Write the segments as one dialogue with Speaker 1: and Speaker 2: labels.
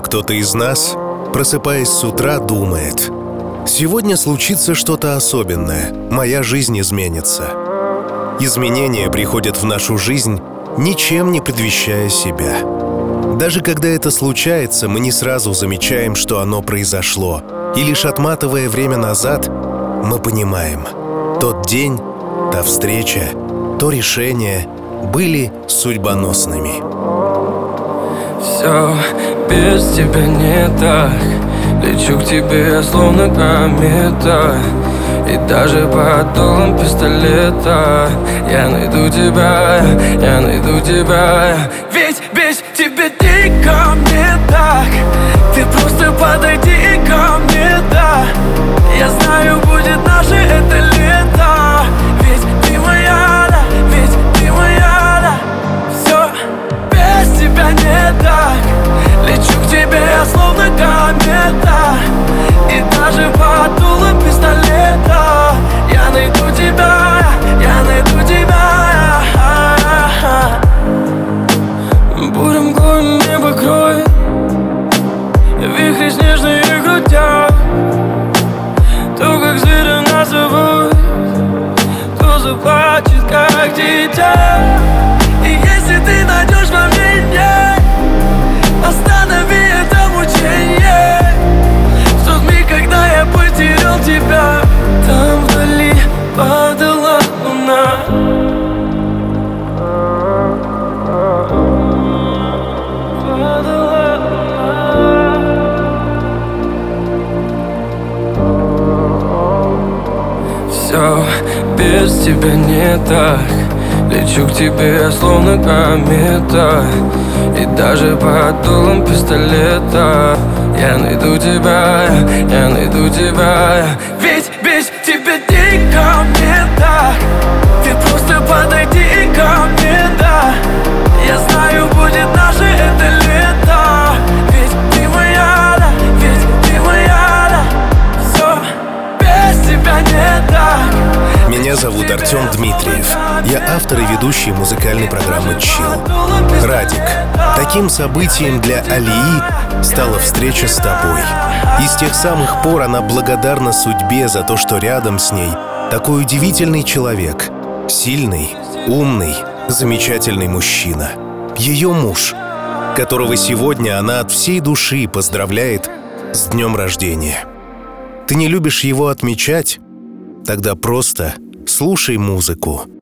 Speaker 1: кто-то из нас, просыпаясь с утра, думает «Сегодня случится что-то особенное, моя жизнь изменится». Изменения приходят в нашу жизнь, ничем не предвещая себя. Даже когда это случается, мы не сразу замечаем, что оно произошло, и лишь отматывая время назад, мы понимаем, тот день, та встреча, то решение были судьбоносными.
Speaker 2: Все без тебя не так. Лечу к тебе, словно комета. И даже под дулом пистолета. Я найду тебя, я найду тебя. Ведь без тебя дико мне так. Ты просто подойди ко мне, да. Я знаю, будет наше это лето. Ведь ты моя, да, ведь ты моя, да. Все без тебя не так Тебе, словно комета. И даже под дулом пистолета. Я найду тебя, я найду тебя. Буря мглой небо кроет Вихри снежные грудят То, как звери нас зовут То заплачет, как дитя. И если ты найдешь во мне нет тебя Там вдали падала луна. Все без тебя не так. Лечу к тебе, словно комета. И даже под дулом пистолета Я найду тебя, я найду тебя. Ведь без тебя дико мне так Ты просто подойди ко мне, да. Я знаю, будет наше это лето. Ведь ты моя, да, ведь ты моя, да. Все без тебя не так
Speaker 1: Меня зовут Артем Дмитриев. Я автор и ведущий музыкальной программы «Чил». Радик. Таким событием для Алии стала встреча с тобой. И с тех самых пор она благодарна судьбе за то, что рядом с ней такой удивительный человек. Сильный, умный, замечательный мужчина. Ее муж, которого сегодня она от всей души поздравляет с днем рождения. Ты не любишь его отмечать? Тогда просто слушай музыку.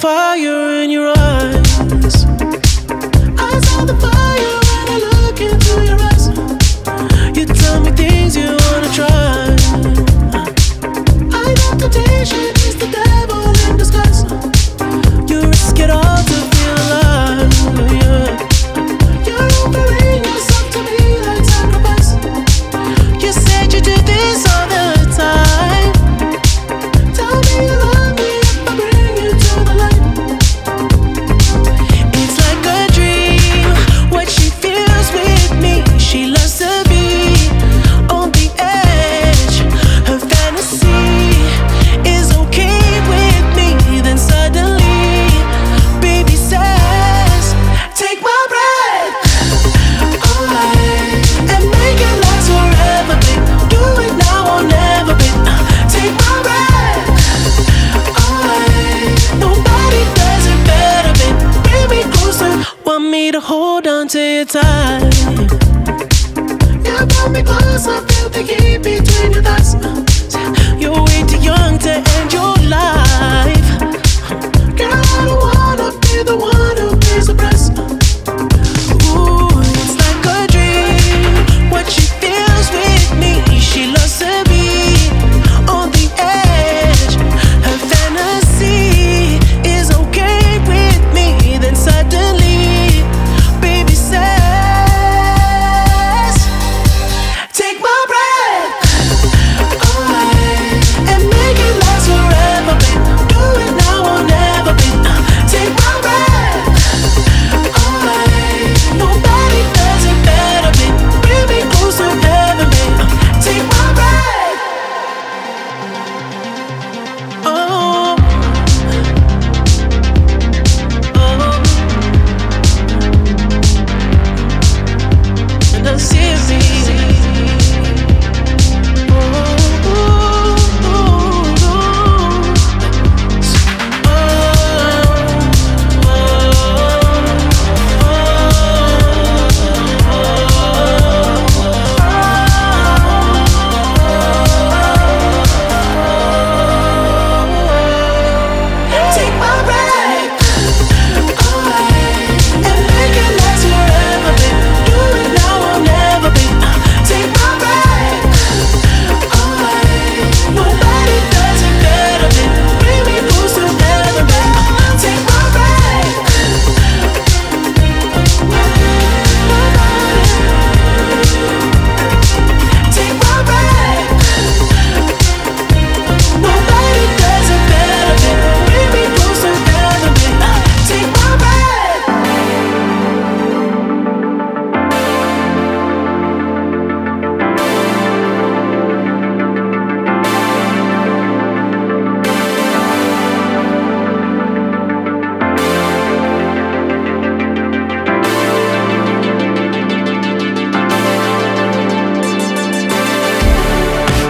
Speaker 3: fire.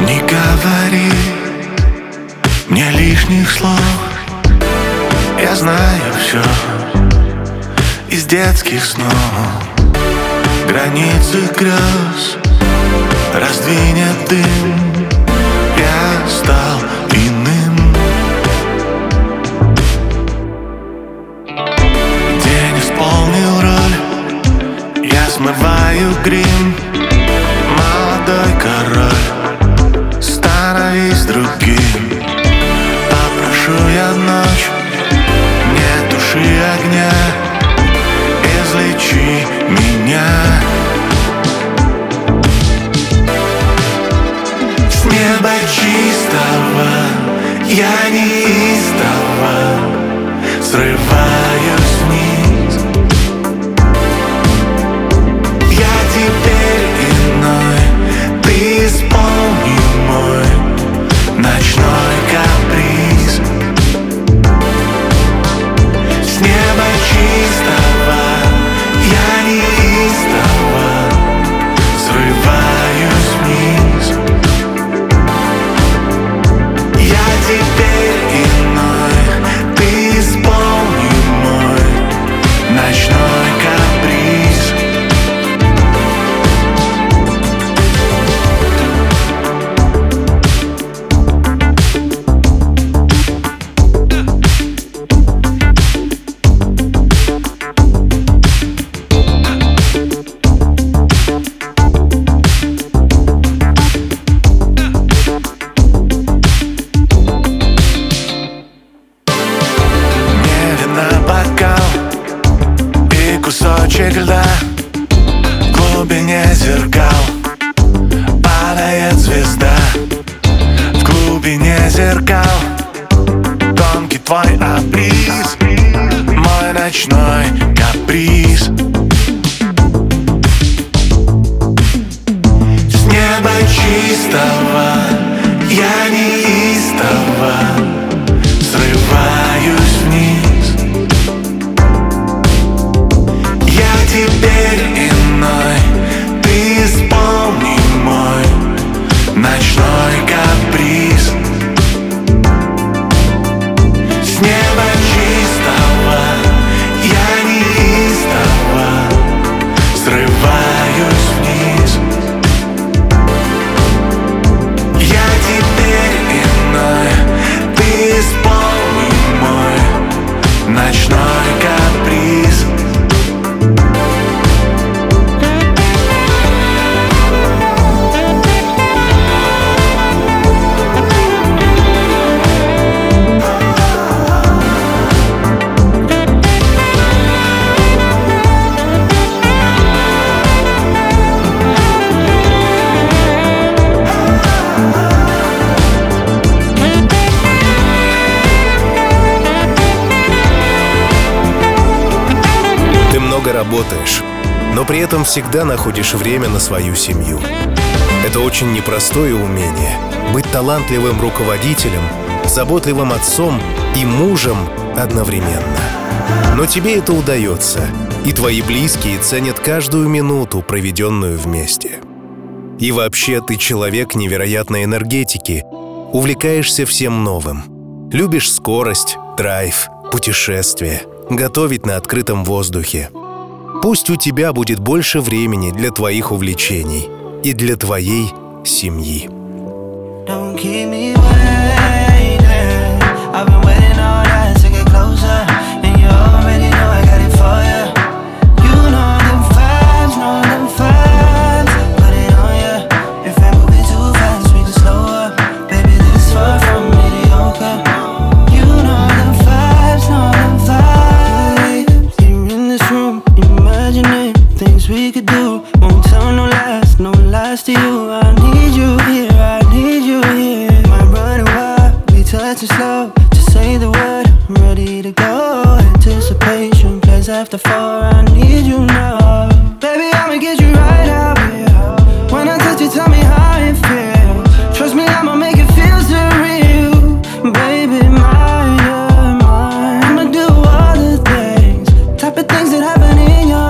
Speaker 3: Не говори мне лишних слов. Я знаю все из детских снов. Границы грез раздвинет дым. Я стал иным. День исполнил роль. Я
Speaker 4: смываю грим работаешь, но при этом всегда находишь время на свою семью. Это очень непростое умение — быть талантливым руководителем, заботливым отцом и мужем одновременно. Но тебе это удается, и твои близкие ценят каждую минуту, проведенную вместе. И вообще ты человек невероятной энергетики, увлекаешься всем новым. Любишь скорость, драйв, путешествия, готовить на открытом воздухе — Пусть у тебя будет больше времени для твоих увлечений и для твоей семьи.
Speaker 5: Don't keep me waiting. I've been waiting. in your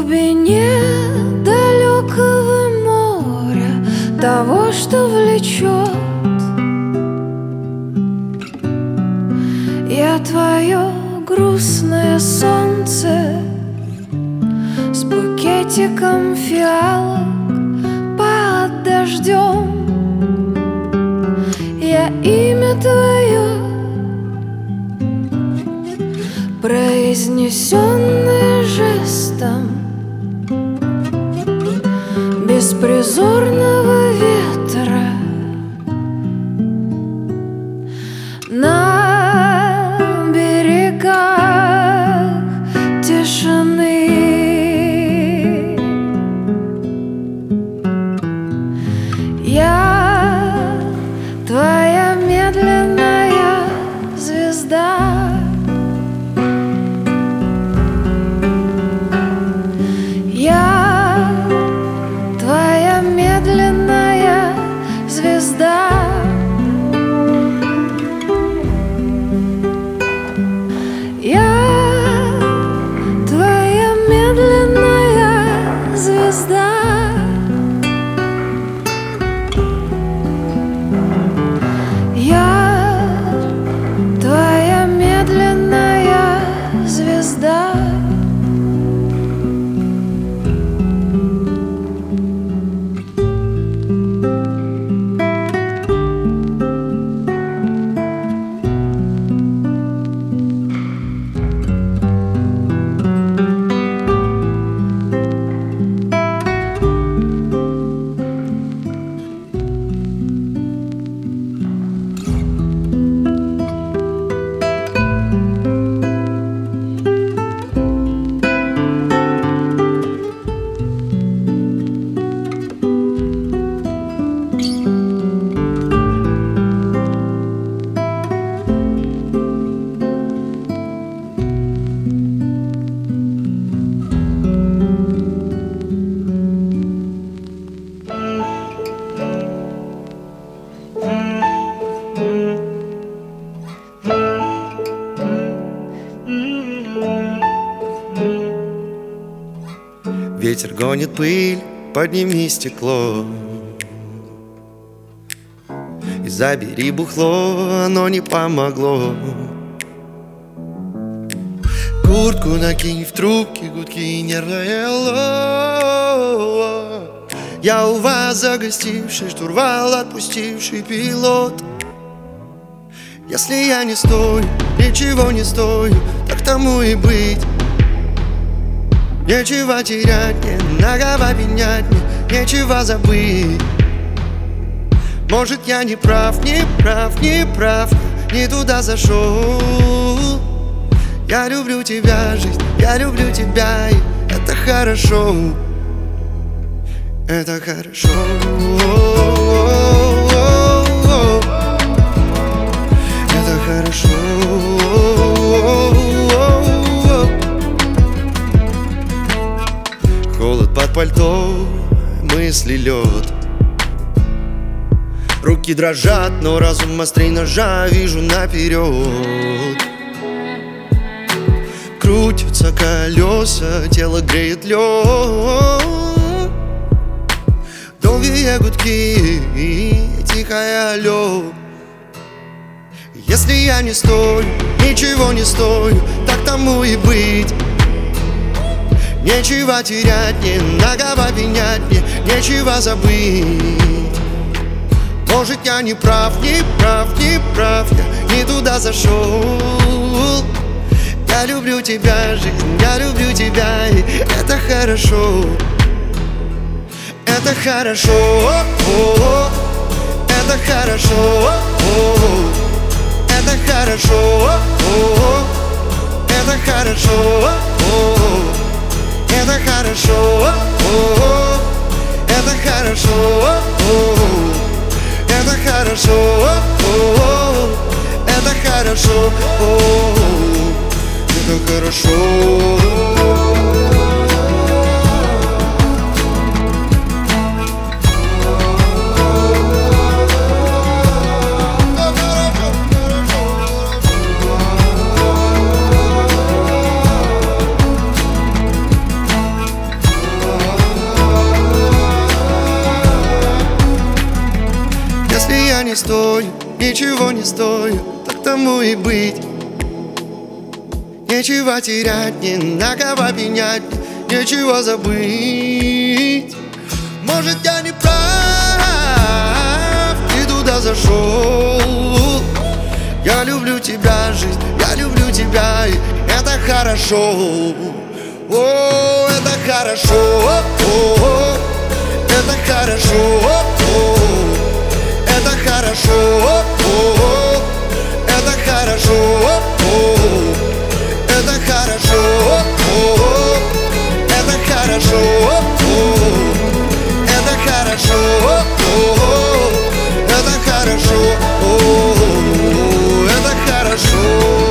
Speaker 6: глубине далекого моря Того, что влечет. Я твое грустное солнце С букетиком фиалок под дождем. Я имя твое произнесет
Speaker 7: preso гонит пыль, подними стекло. И забери бухло, оно не помогло. Куртку накинь в трубке, гудки нервное ло Я у вас загостивший, штурвал отпустивший пилот. Если я не стою, ничего не стою, так тому и быть Нечего терять, не нагова менять, не, нечего забыть. Может я не прав, не прав, не прав, не туда зашел. Я люблю тебя, жизнь, я люблю тебя, и это хорошо. Это хорошо пальто, мысли лед. Руки дрожат, но разум острей ножа Вижу наперед. Крутятся колеса, тело греет лед. Долгие гудки и тихое алло. Если я не стою, ничего не стою Так тому и быть Нечего терять, не нагова пенять, не, нечего забыть. Может я не прав, не прав, не прав, я не туда зашел. Я люблю тебя, жизнь, я люблю тебя, и это хорошо. Это хорошо, о-о-о, это хорошо, о-о-о, это хорошо, о-о-о, это хорошо, о-о-о. Это хорошо, о-о-о, это хорошо, это хорошо, это хорошо, это хорошо. Не стою, так тому и быть. Нечего терять, не на кого пенять, нечего забыть. Может я не прав, и туда зашел.
Speaker 8: Тебя, и это хорошо. О, это хорошо, о, это хорошо, о, это хорошо, о, это хорошо, это хорошо, это хорошо, это хорошо, это хорошо, это хорошо.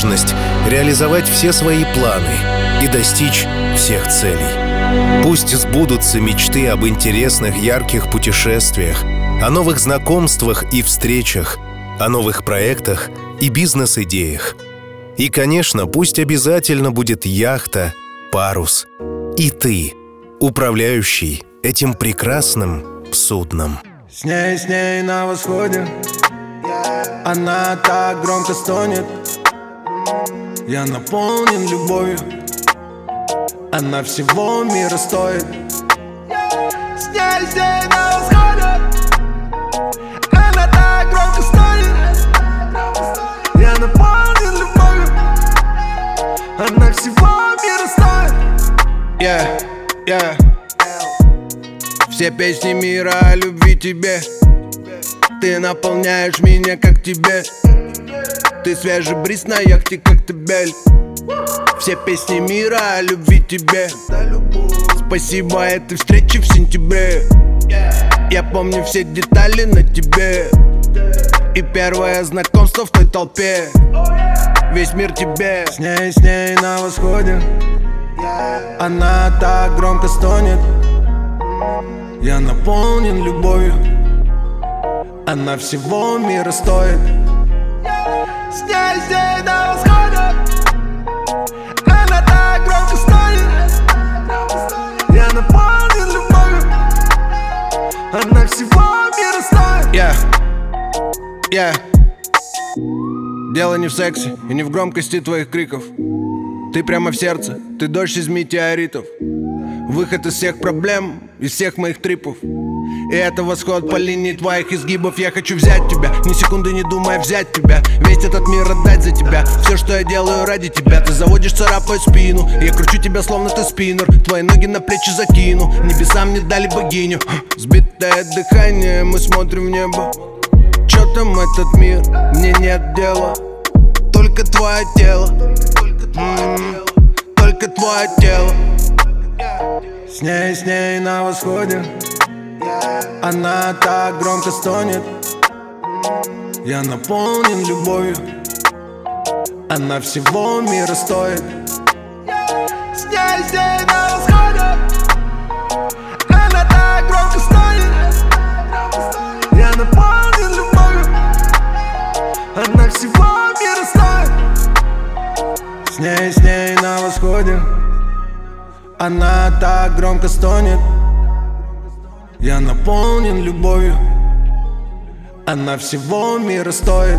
Speaker 4: Возможность реализовать все свои планы и достичь всех целей. Пусть сбудутся мечты об интересных, ярких путешествиях, о новых знакомствах и встречах, о новых проектах и бизнес-идеях. И, конечно, пусть обязательно будет яхта, парус и ты, управляющий этим прекрасным судном.
Speaker 8: С ней, с ней на восходе Она так громко стонет Я наполнен любовью. Она всего мира стоит. С ней, ней на восходе Она так громко стонет Я наполнен любовью. Она всего мира стоит. Yeah, yeah. Все песни мира о любви тебе. Ты наполняешь меня как тебе Ты свежий бриз на яхте, как ты бель. Все песни мира о любви тебе. Спасибо этой встрече в сентябре. Я помню все детали на тебе. И первое знакомство в той толпе. Весь мир тебе. С ней, с ней на восходе. Она так громко стонет. Я наполнен любовью. Она всего мира стоит с дня Она так громко стонет Я наполнен любовью. Она всего мира
Speaker 9: yeah. Yeah. Дело не в сексе и не в громкости твоих криков. Ты прямо в сердце, ты дождь из метеоритов. Выход из всех проблем, из всех моих трипов и это восход по линии твоих изгибов. Я хочу взять тебя, ни секунды не думая взять тебя. Весь этот мир отдать за тебя. Все, что я делаю ради тебя. Ты заводишь, царапаю спину. Я кручу тебя, словно ты спиннер. Твои ноги на плечи закину. Небесам не дали богиню. Сбитое дыхание, мы смотрим в небо. Чё там этот мир, мне нет дела. Только твое тело. М, Только твое тело. С ней, с ней на восходе Она так громко стонет. Я наполнен любовью. Она всего мира стоит. С ней, ней на восходе. Она так громко стонет. Я наполнен любовью. Она всего мира стоит. С ней, с ней на восходе. Она так громко стонет Я наполнен любовью. Она всего мира стоит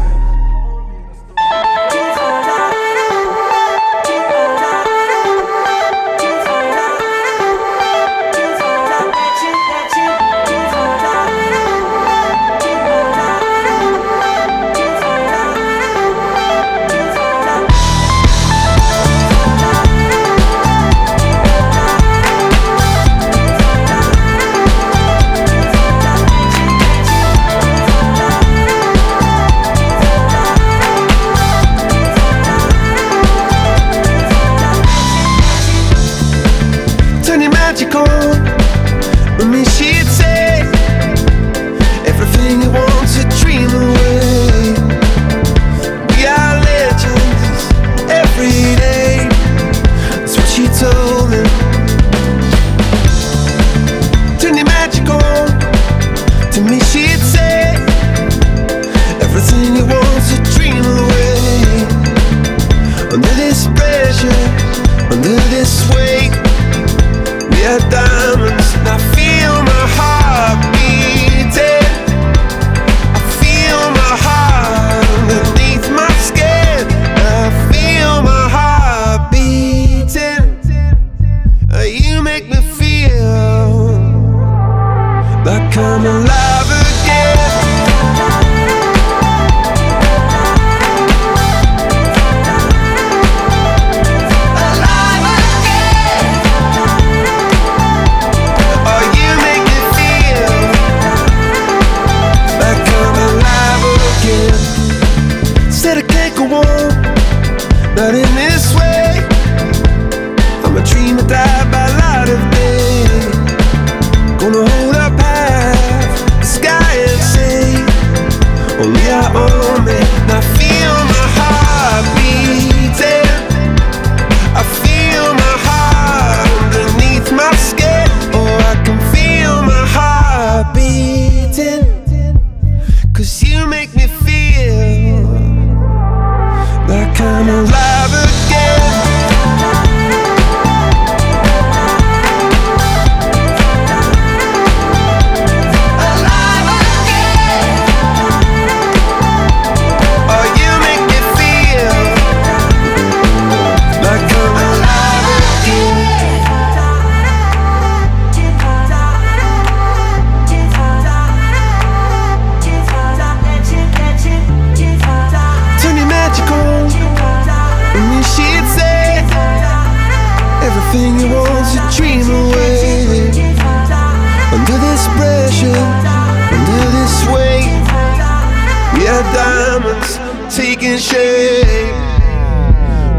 Speaker 7: are diamonds taking shape.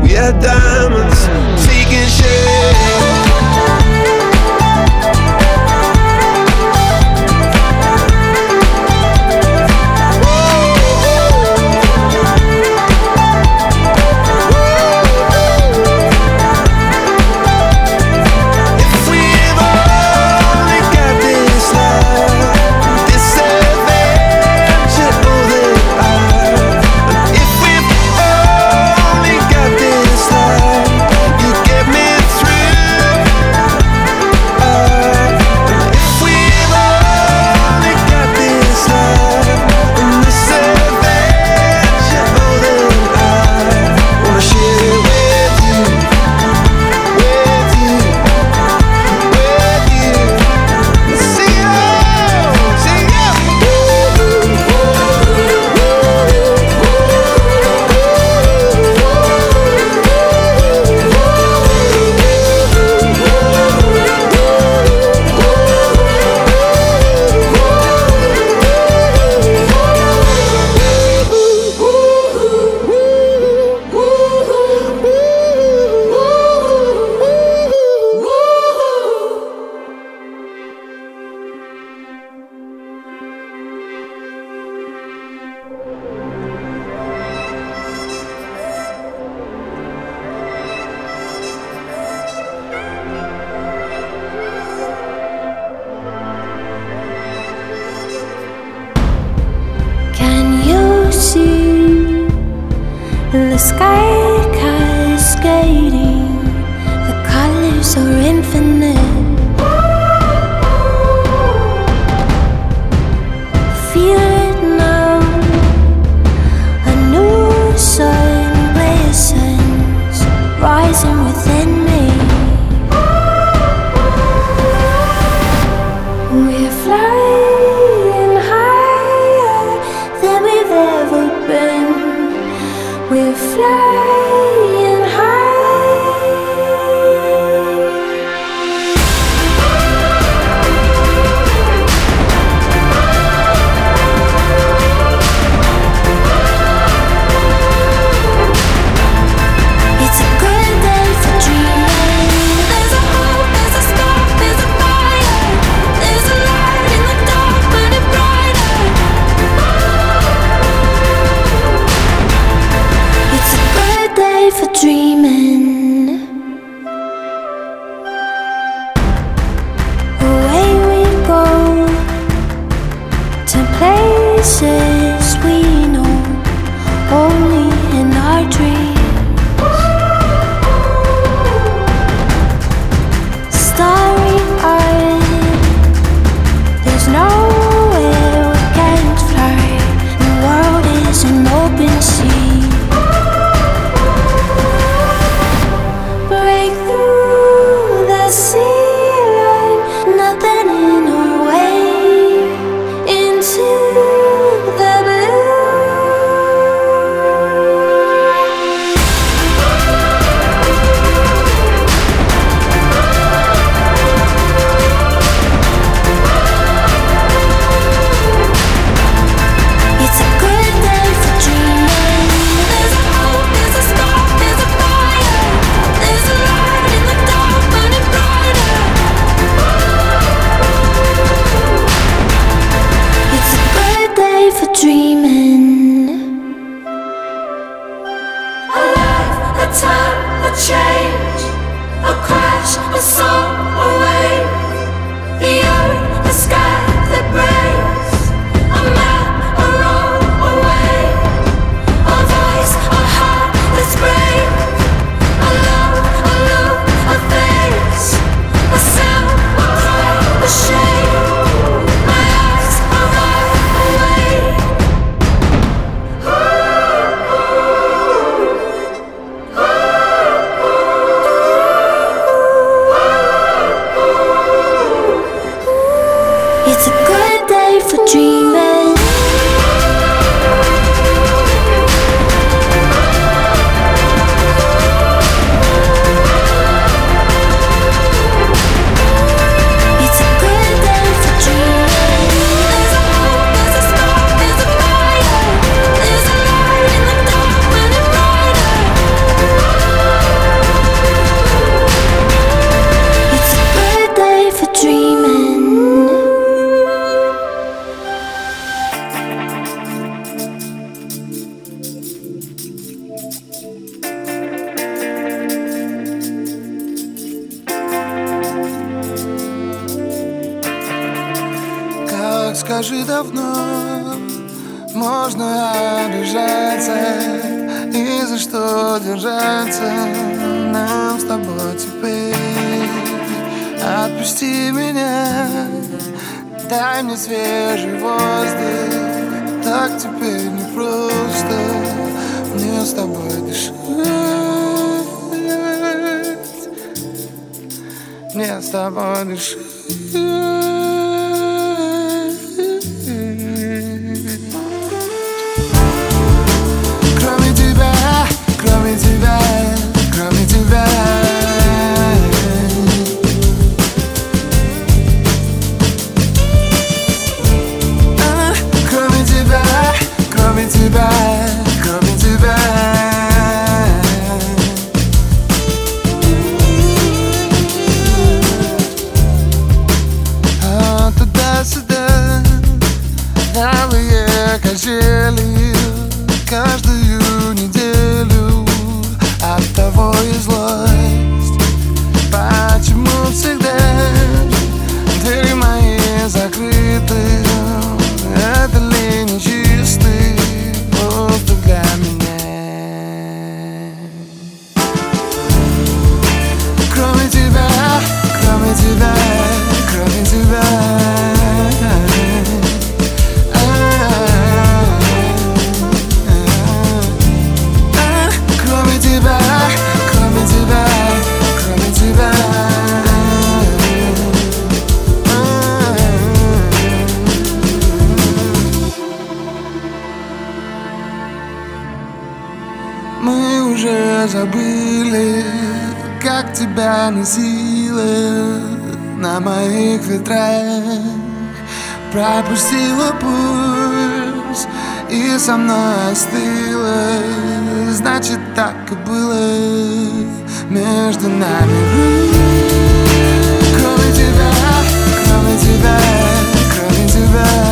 Speaker 7: We are diamonds taking shape.
Speaker 6: sky cascading, the
Speaker 2: colors are infinite. человека каждую неделю. От того, ветрах Пропустила пульс и со мной остыла Значит, так и было. Между нами Кроме тебя, кроме тебя, кроме тебя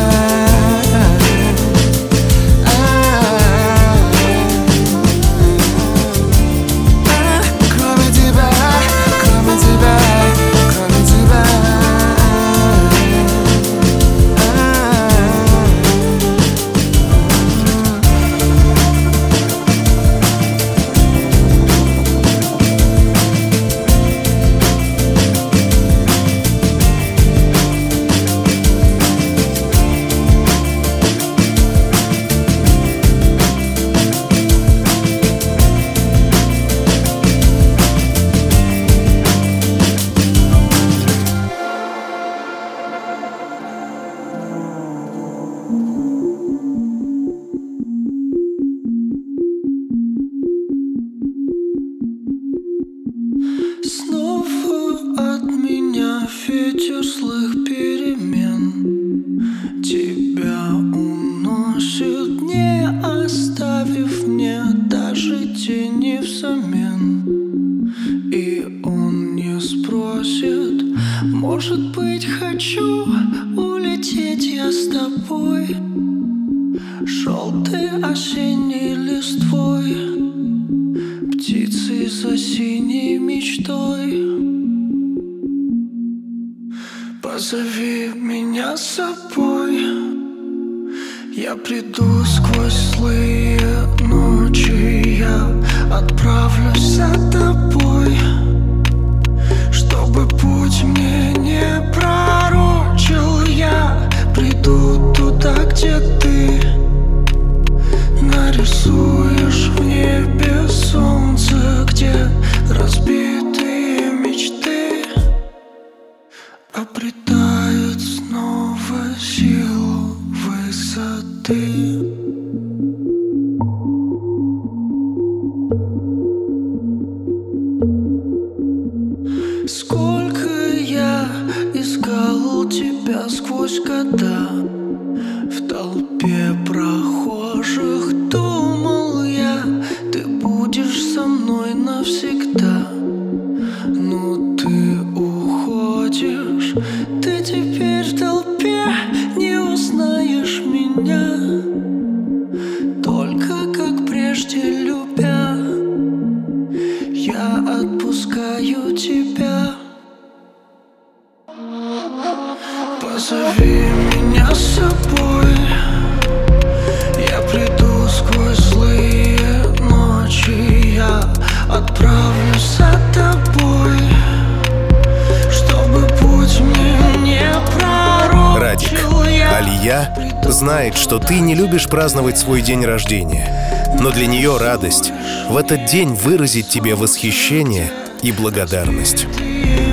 Speaker 4: праздновать свой день рождения, но для нее радость в этот день выразить тебе восхищение и благодарность.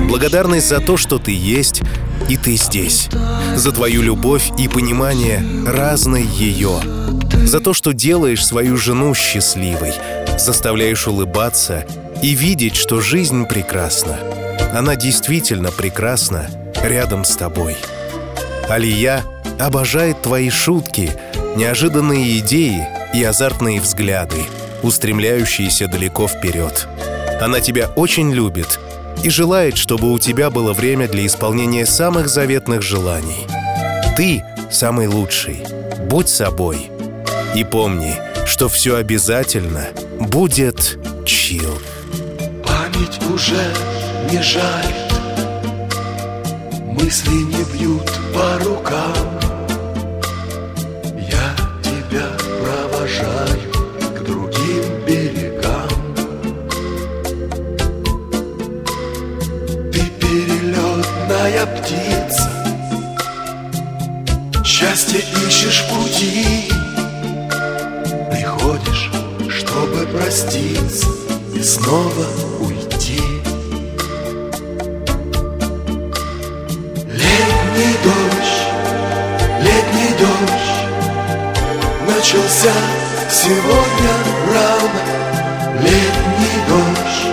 Speaker 4: Благодарность за то, что ты есть и ты здесь. За твою любовь и понимание разной ее. За то, что делаешь свою жену счастливой, заставляешь улыбаться и видеть, что жизнь прекрасна. Она действительно прекрасна рядом с тобой. Алия обожает твои шутки, неожиданные идеи и азартные взгляды, устремляющиеся далеко вперед. Она тебя очень любит и желает, чтобы у тебя было время для исполнения самых заветных желаний. Ты самый лучший. Будь собой. И помни, что все обязательно будет чил.
Speaker 10: Память уже не жарит Мысли не бьют по рукам ищешь пути. Приходишь, чтобы проститься И снова уйти. Летний дождь, летний дождь Начался сегодня рано. Летний дождь,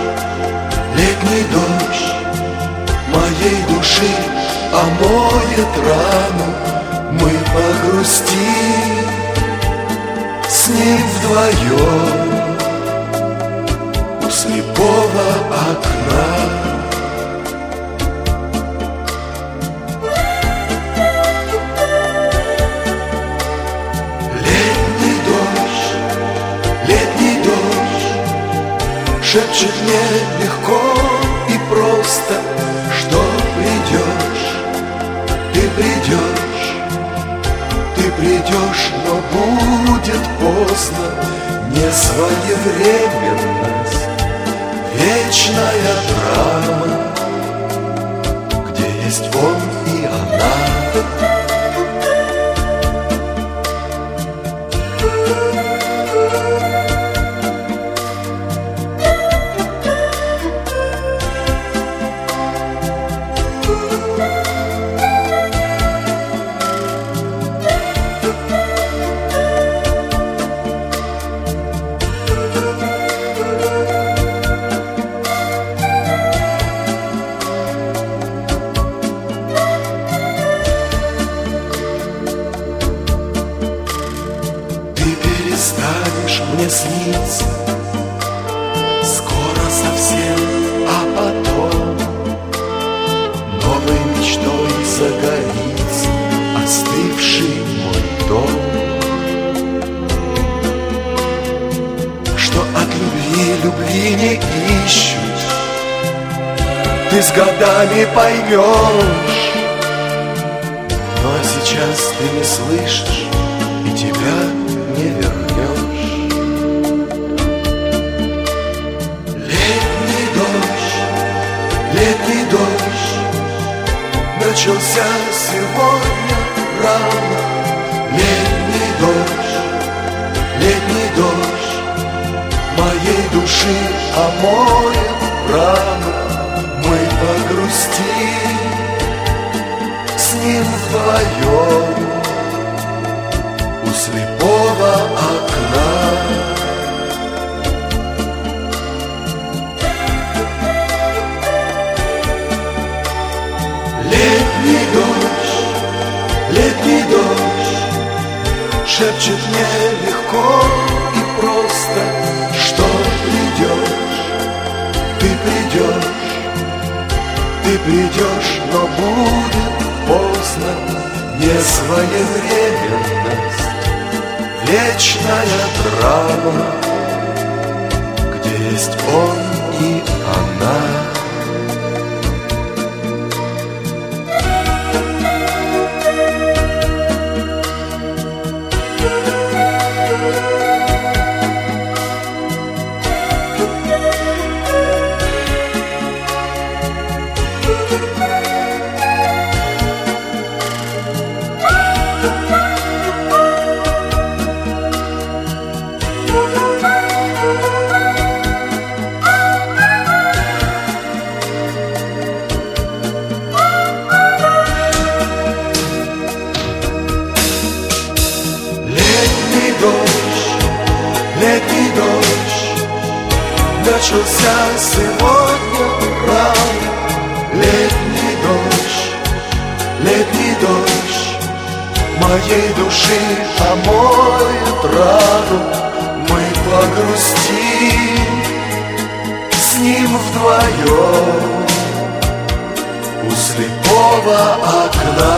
Speaker 10: летний дождь Моей души омоет рану Мы погрустим с ним вдвоем У слепого окна. Шепчет мне легко и просто Что придешь, ты придешь придешь, но будет поздно. Не своевременность, вечная драма Где есть он годами поймешь. Ну а сейчас ты не слышишь И тебя не вернешь. Летний дождь, летний дождь Начался сегодня рано. Летний дождь, летний дождь Моей души омоет рану Мы погрустим с ним вдвоем у слепого окна. Летний дождь, летний дождь Шепчет мне придешь, но будет поздно Не своевременность Вечная драма Где есть он Начался сегодня рано Летний дождь, летний дождь. Моей души омоет рану Мы погрустим с ним вдвоем. У слепого окна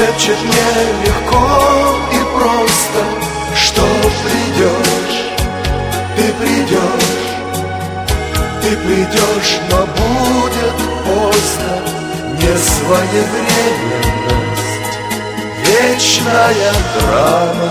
Speaker 10: Шепчет мне легко и просто Что придешь, ты придешь Ты придешь, но будет поздно Не своевременность вечная драма